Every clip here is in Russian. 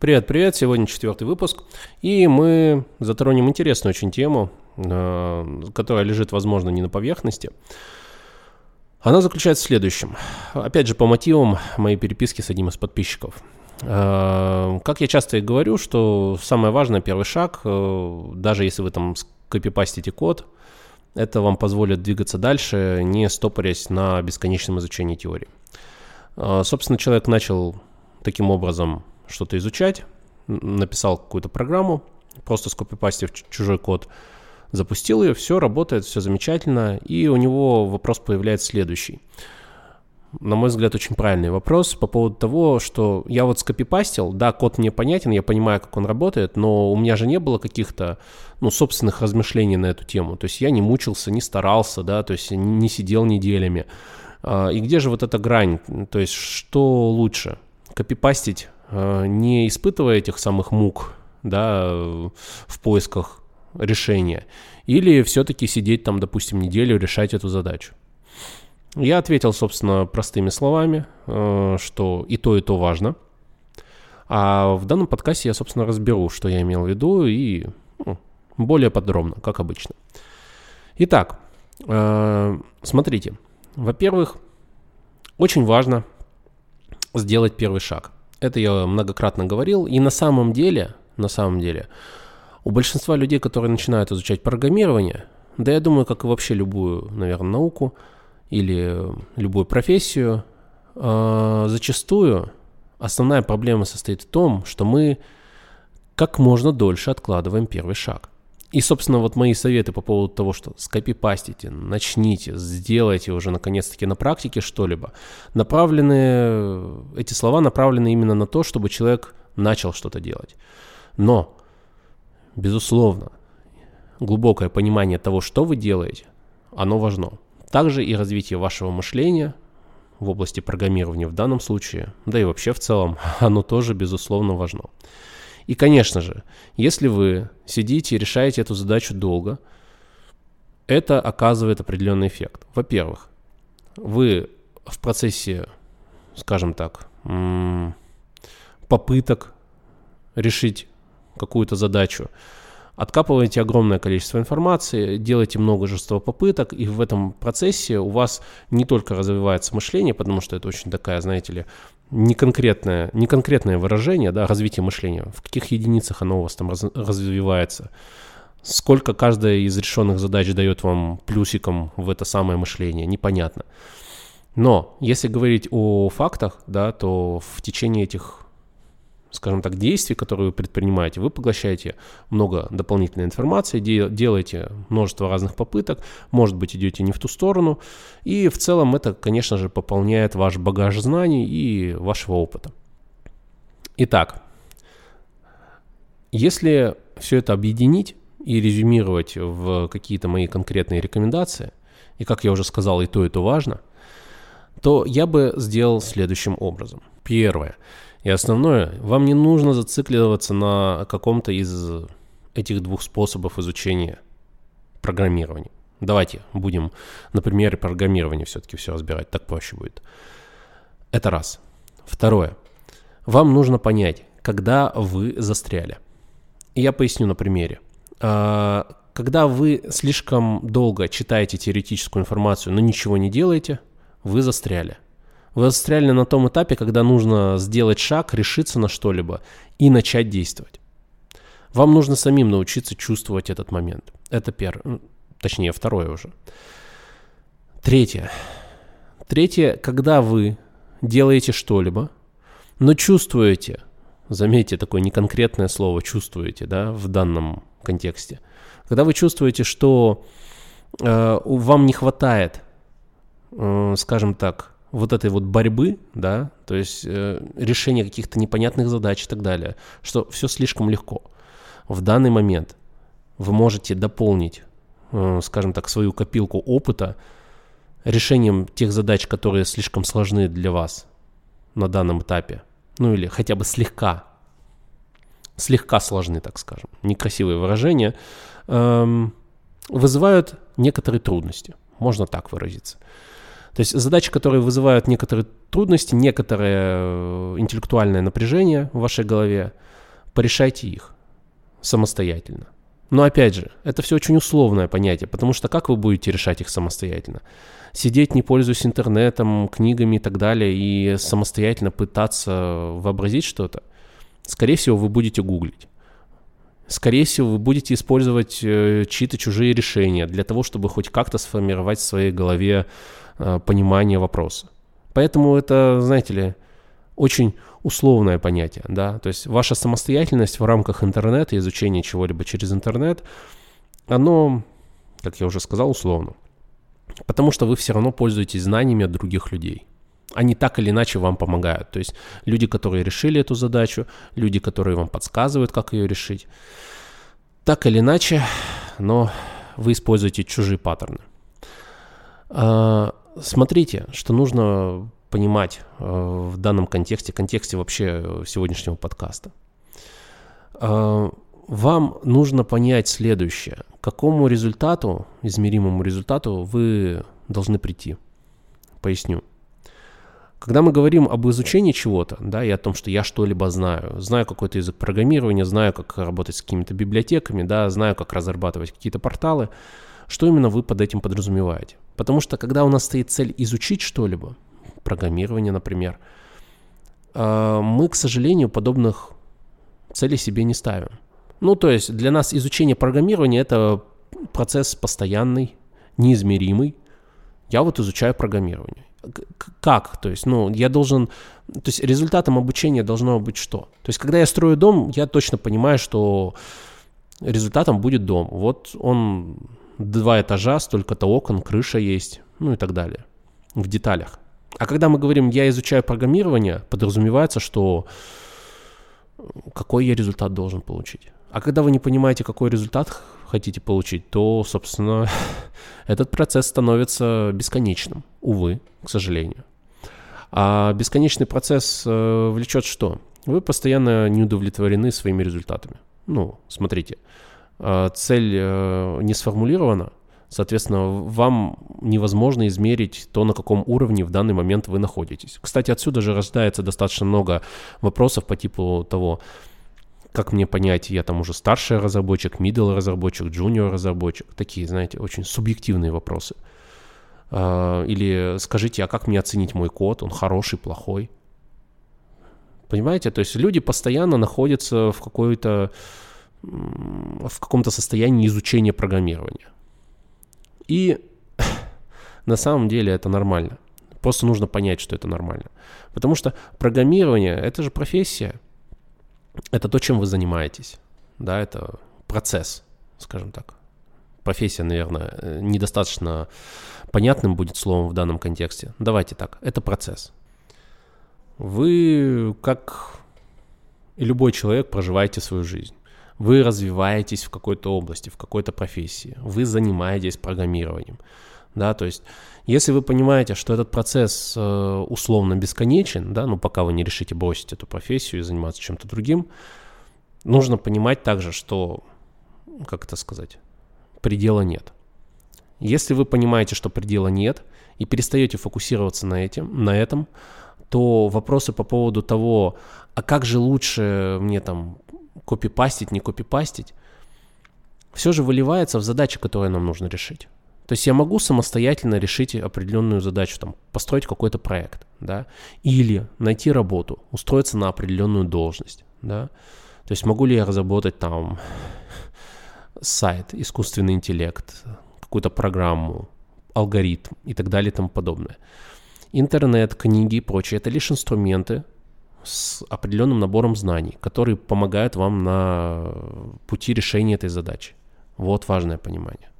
Привет, привет! Сегодня четвертый выпуск, и мы затронем интересную очень тему, э, которая лежит, возможно, не на поверхности. Она заключается в следующем. Опять же, по мотивам моей переписки с одним из подписчиков. Э, как я часто и говорю, что самое важное, первый шаг, э, даже если вы там скопипастите код, это вам позволит двигаться дальше, не стопорясь на бесконечном изучении теории. Собственно, человек начал таким образом что-то изучать, написал какую-то программу, просто скопипастив чужой код, запустил ее, все работает, все замечательно, и у него вопрос появляется следующий. На мой взгляд, очень правильный вопрос по поводу того, что я вот скопипастил, да, код мне понятен, я понимаю, как он работает, но у меня же не было каких-то, ну, собственных размышлений на эту тему. То есть я не мучился, не старался, да, то есть не сидел неделями. А, и где же вот эта грань? То есть что лучше? Копипастить не испытывая этих самых мук, да, в поисках решения, или все-таки сидеть там, допустим, неделю, решать эту задачу. Я ответил, собственно, простыми словами, э, что и то, и то важно. А в данном подкасте я, собственно, разберу, что я имел в виду, и ну, более подробно, как обычно. Итак, э, смотрите. Во-первых, очень важно сделать первый шаг – это я многократно говорил. И на самом деле, на самом деле, у большинства людей, которые начинают изучать программирование, да я думаю, как и вообще любую, наверное, науку или любую профессию, э, зачастую основная проблема состоит в том, что мы как можно дольше откладываем первый шаг. И, собственно, вот мои советы по поводу того, что скопипастите, начните, сделайте уже наконец-таки на практике что-либо, направлены, эти слова направлены именно на то, чтобы человек начал что-то делать. Но, безусловно, глубокое понимание того, что вы делаете, оно важно. Также и развитие вашего мышления в области программирования в данном случае, да и вообще в целом, оно тоже, безусловно, важно. И, конечно же, если вы сидите и решаете эту задачу долго, это оказывает определенный эффект. Во-первых, вы в процессе, скажем так, попыток решить какую-то задачу, откапываете огромное количество информации, делаете множество попыток, и в этом процессе у вас не только развивается мышление, потому что это очень такая, знаете ли, не конкретное, не конкретное выражение, да, развитие мышления, в каких единицах оно у вас там раз, развивается, сколько каждая из решенных задач дает вам плюсиком в это самое мышление, непонятно. Но если говорить о фактах, да, то в течение этих скажем так, действий, которые вы предпринимаете, вы поглощаете много дополнительной информации, делаете множество разных попыток, может быть, идете не в ту сторону, и в целом это, конечно же, пополняет ваш багаж знаний и вашего опыта. Итак, если все это объединить и резюмировать в какие-то мои конкретные рекомендации, и, как я уже сказал, и то, и то важно, то я бы сделал следующим образом. Первое – и основное, вам не нужно зацикливаться на каком-то из этих двух способов изучения программирования. Давайте будем на примере программирования все-таки все разбирать, так проще будет. Это раз. Второе. Вам нужно понять, когда вы застряли. И я поясню на примере. А, когда вы слишком долго читаете теоретическую информацию, но ничего не делаете, вы застряли – вы застряли на том этапе, когда нужно сделать шаг, решиться на что-либо и начать действовать. Вам нужно самим научиться чувствовать этот момент. Это первое. Точнее, второе уже. Третье. Третье, когда вы делаете что-либо, но чувствуете, заметьте такое неконкретное слово чувствуете, да, в данном контексте. Когда вы чувствуете, что э, вам не хватает, э, скажем так, вот этой вот борьбы, да, то есть э, решения каких-то непонятных задач и так далее, что все слишком легко. В данный момент вы можете дополнить, э, скажем так, свою копилку опыта решением тех задач, которые слишком сложны для вас на данном этапе, ну или хотя бы слегка, слегка сложны, так скажем, некрасивые выражения, эм, вызывают некоторые трудности, можно так выразиться. То есть задачи, которые вызывают некоторые трудности, некоторое э, интеллектуальное напряжение в вашей голове, порешайте их самостоятельно. Но опять же, это все очень условное понятие, потому что как вы будете решать их самостоятельно? Сидеть, не пользуясь интернетом, книгами и так далее, и самостоятельно пытаться вообразить что-то? Скорее всего, вы будете гуглить. Скорее всего, вы будете использовать э, чьи-то чужие решения для того, чтобы хоть как-то сформировать в своей голове понимание вопроса. Поэтому это, знаете ли, очень условное понятие, да, то есть ваша самостоятельность в рамках интернета, изучения чего-либо через интернет, оно, как я уже сказал, условно. Потому что вы все равно пользуетесь знаниями от других людей. Они так или иначе вам помогают. То есть люди, которые решили эту задачу, люди, которые вам подсказывают, как ее решить. Так или иначе, но вы используете чужие паттерны. Смотрите, что нужно понимать э, в данном контексте, контексте вообще сегодняшнего подкаста. Э, вам нужно понять следующее. К какому результату, измеримому результату вы должны прийти? Поясню. Когда мы говорим об изучении чего-то, да, и о том, что я что-либо знаю, знаю какой-то язык программирования, знаю, как работать с какими-то библиотеками, да, знаю, как разрабатывать какие-то порталы, что именно вы под этим подразумеваете? Потому что когда у нас стоит цель изучить что-либо, программирования, например, а, мы, к сожалению, подобных целей себе не ставим. Ну, то есть для нас изучение программирования – это процесс постоянный, неизмеримый. Я вот изучаю программирование. Как? То есть, ну, я должен... То есть результатом обучения должно быть что? То есть когда я строю дом, я точно понимаю, что результатом будет дом. Вот он два этажа, столько-то окон, крыша есть, ну и так далее. В деталях. А когда мы говорим «я изучаю программирование», подразумевается, что какой я результат должен получить. А когда вы не понимаете, какой результат хотите получить, то, собственно, этот процесс становится бесконечным, увы, к сожалению. А бесконечный процесс э, влечет что? Вы постоянно не удовлетворены своими результатами. Ну, смотрите, э, цель э, не сформулирована, Соответственно, вам невозможно измерить то, на каком уровне в данный момент вы находитесь. Кстати, отсюда же рождается достаточно много вопросов по типу того, как мне понять, я там уже старший разработчик, middle разработчик, junior разработчик. Такие, знаете, очень субъективные вопросы. А, или скажите, а как мне оценить мой код? Он хороший, плохой? Понимаете? То есть люди постоянно находятся в какой-то в каком-то состоянии изучения программирования. И на самом деле это нормально. Просто нужно понять, что это нормально. Потому что программирование — это же профессия. Это то, чем вы занимаетесь. Да, это процесс, скажем так. Профессия, наверное, недостаточно понятным будет словом в данном контексте. Давайте так, это процесс. Вы, как и любой человек, проживаете свою жизнь вы развиваетесь в какой-то области, в какой-то профессии, вы занимаетесь программированием. Да, то есть, если вы понимаете, что этот процесс э, условно бесконечен, да, ну пока вы не решите бросить эту профессию и заниматься чем-то другим, нужно понимать также, что, как это сказать, предела нет. Если вы понимаете, что предела нет, и перестаете фокусироваться на, этим, на этом, то вопросы по поводу того, а как же лучше мне там копипастить, не копипастить, все же выливается в задачи, которые нам нужно решить. То есть я могу самостоятельно решить определенную задачу, там, построить какой-то проект, да, или найти работу, устроиться на определенную должность, да. То есть могу ли я разработать там сайт, искусственный интеллект, какую-то программу, алгоритм и так далее и тому подобное. Интернет, книги и прочее – это лишь инструменты, с определенным набором знаний, которые помогают вам на пути решения этой задачи. Вот важное понимание.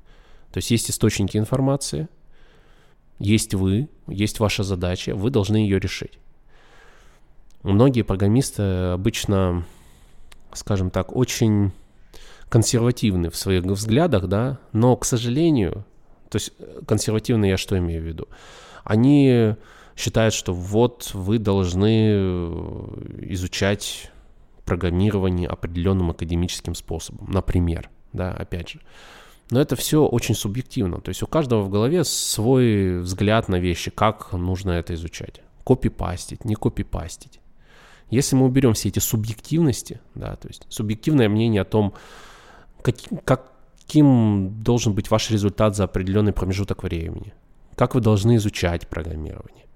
То есть есть источники информации, есть вы, есть ваша задача, вы должны ее решить. Многие программисты обычно, скажем так, очень консервативны в своих взглядах, да, но, к сожалению, то есть консервативные я что имею в виду? Они считает, что вот вы должны э, изучать программирование определенным академическим способом, например, да, опять же. Но это все очень субъективно. То есть у каждого в голове свой взгляд на вещи, как нужно это изучать. Копипастить, не копипастить. Если мы уберем все эти субъективности, да, то есть субъективное мнение о том, как, каким должен быть ваш результат за определенный промежуток времени, как вы должны изучать программирование,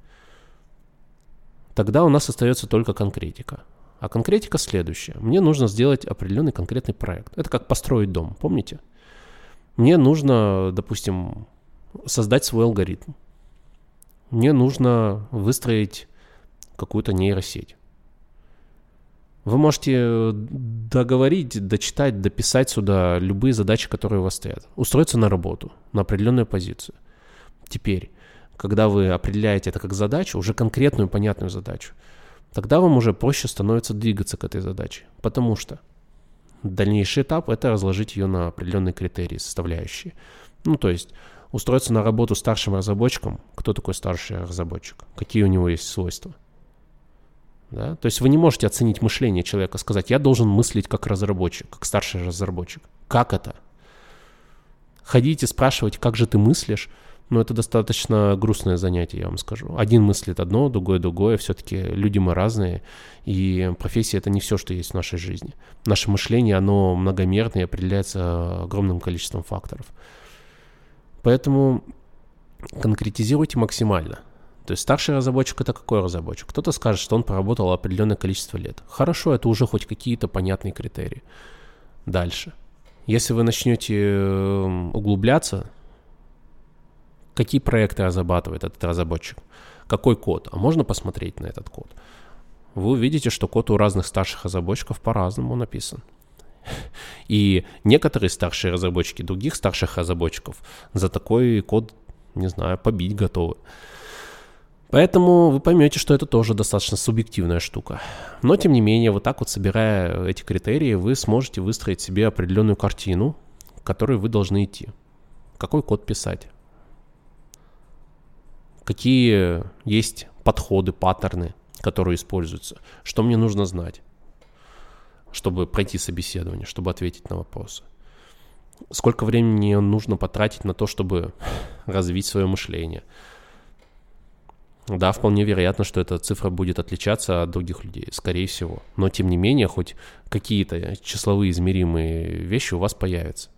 тогда у нас остается только конкретика. А конкретика следующая. Мне нужно сделать определенный конкретный проект. Это как построить дом, помните? Мне нужно, допустим, создать свой алгоритм. Мне нужно выстроить какую-то нейросеть. Вы можете договорить, дочитать, дописать сюда любые задачи, которые у вас стоят. Устроиться на работу, на определенную позицию. Теперь, когда вы определяете это как задачу, уже конкретную, понятную задачу, тогда вам уже проще становится двигаться к этой задаче. Потому что дальнейший этап – это разложить ее на определенные критерии, составляющие. Ну, то есть устроиться на работу старшим разработчиком. Кто такой старший разработчик? Какие у него есть свойства? Да? То есть вы не можете оценить мышление человека, сказать, я должен мыслить как разработчик, как старший разработчик. Как это? Ходите спрашивать, как же ты мыслишь, но это достаточно грустное занятие, я вам скажу. Один мыслит одно, другой другое. Все-таки люди мы разные, и профессия — это не все, что есть в нашей жизни. Наше мышление, оно многомерное и определяется огромным количеством факторов. Поэтому конкретизируйте максимально — то есть старший разработчик это какой разработчик? Кто-то скажет, что он проработал определенное количество лет. Хорошо, это уже хоть какие-то понятные критерии. Дальше. Если вы начнете эм, углубляться, какие проекты разрабатывает этот разработчик, какой код, а можно посмотреть на этот код. Вы увидите, что код у разных старших разработчиков по-разному написан. И некоторые старшие разработчики других старших разработчиков за такой код, не знаю, побить готовы. Поэтому вы поймете, что это тоже достаточно субъективная штука. Но, тем не менее, вот так вот собирая эти критерии, вы сможете выстроить себе определенную картину, к которой вы должны идти. Какой код писать? Какие есть подходы, паттерны, которые используются? Что мне нужно знать, чтобы пройти собеседование, чтобы ответить на вопросы? Сколько времени нужно потратить на то, чтобы развить свое мышление – да, вполне вероятно, что эта цифра будет отличаться от других людей, скорее всего. Но тем не менее, хоть какие-то числовые измеримые вещи у вас появятся.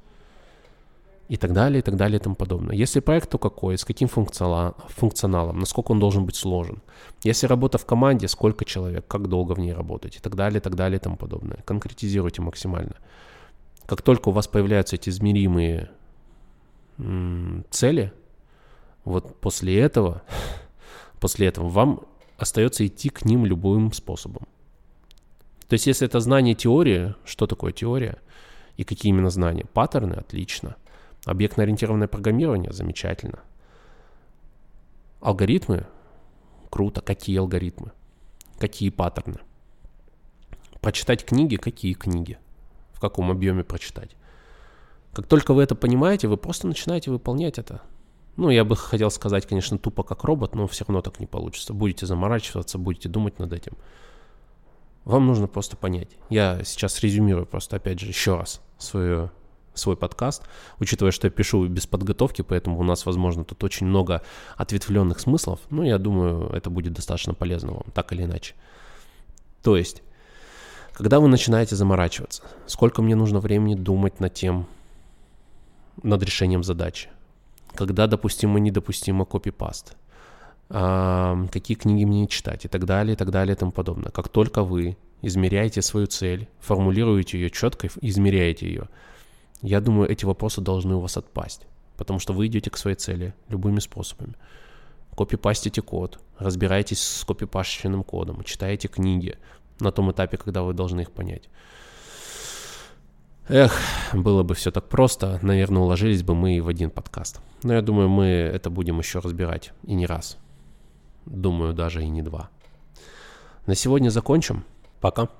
И так далее, и так далее, и тому подобное. Если проект, то какой, с каким функционалом, насколько он должен быть сложен. Если работа в команде, сколько человек, как долго в ней работать, и так далее, и так далее, и тому подобное. Конкретизируйте максимально. Как только у вас появляются эти измеримые цели, вот после этого после этого, вам остается идти к ним любым способом. То есть, если это знание теории, что такое теория и какие именно знания? Паттерны – отлично. Объектно-ориентированное программирование – замечательно. Алгоритмы – круто. Какие алгоритмы? Какие паттерны? Прочитать книги – какие книги? В каком объеме прочитать? Как только вы это понимаете, вы просто начинаете выполнять это – ну, я бы хотел сказать, конечно, тупо как робот, но все равно так не получится. Будете заморачиваться, будете думать над этим. Вам нужно просто понять. Я сейчас резюмирую просто, опять же, еще раз свою, свой подкаст, учитывая, что я пишу без подготовки, поэтому у нас, возможно, тут очень много ответвленных смыслов. Но я думаю, это будет достаточно полезно вам, так или иначе. То есть, когда вы начинаете заморачиваться, сколько мне нужно времени думать над тем, над решением задачи, когда допустимо, недопустимо копипаст, а, какие книги мне читать и так далее, и так далее, и тому подобное. Как только вы измеряете свою цель, формулируете ее четко, измеряете ее, я думаю, эти вопросы должны у вас отпасть, потому что вы идете к своей цели любыми способами. Копипастите код, разбираетесь с копипащенным кодом, читаете книги на том этапе, когда вы должны их понять. Эх, было бы все так просто, наверное, уложились бы мы в один подкаст. Но я думаю, мы это будем еще разбирать и не раз. Думаю, даже и не два. На сегодня закончим. Пока.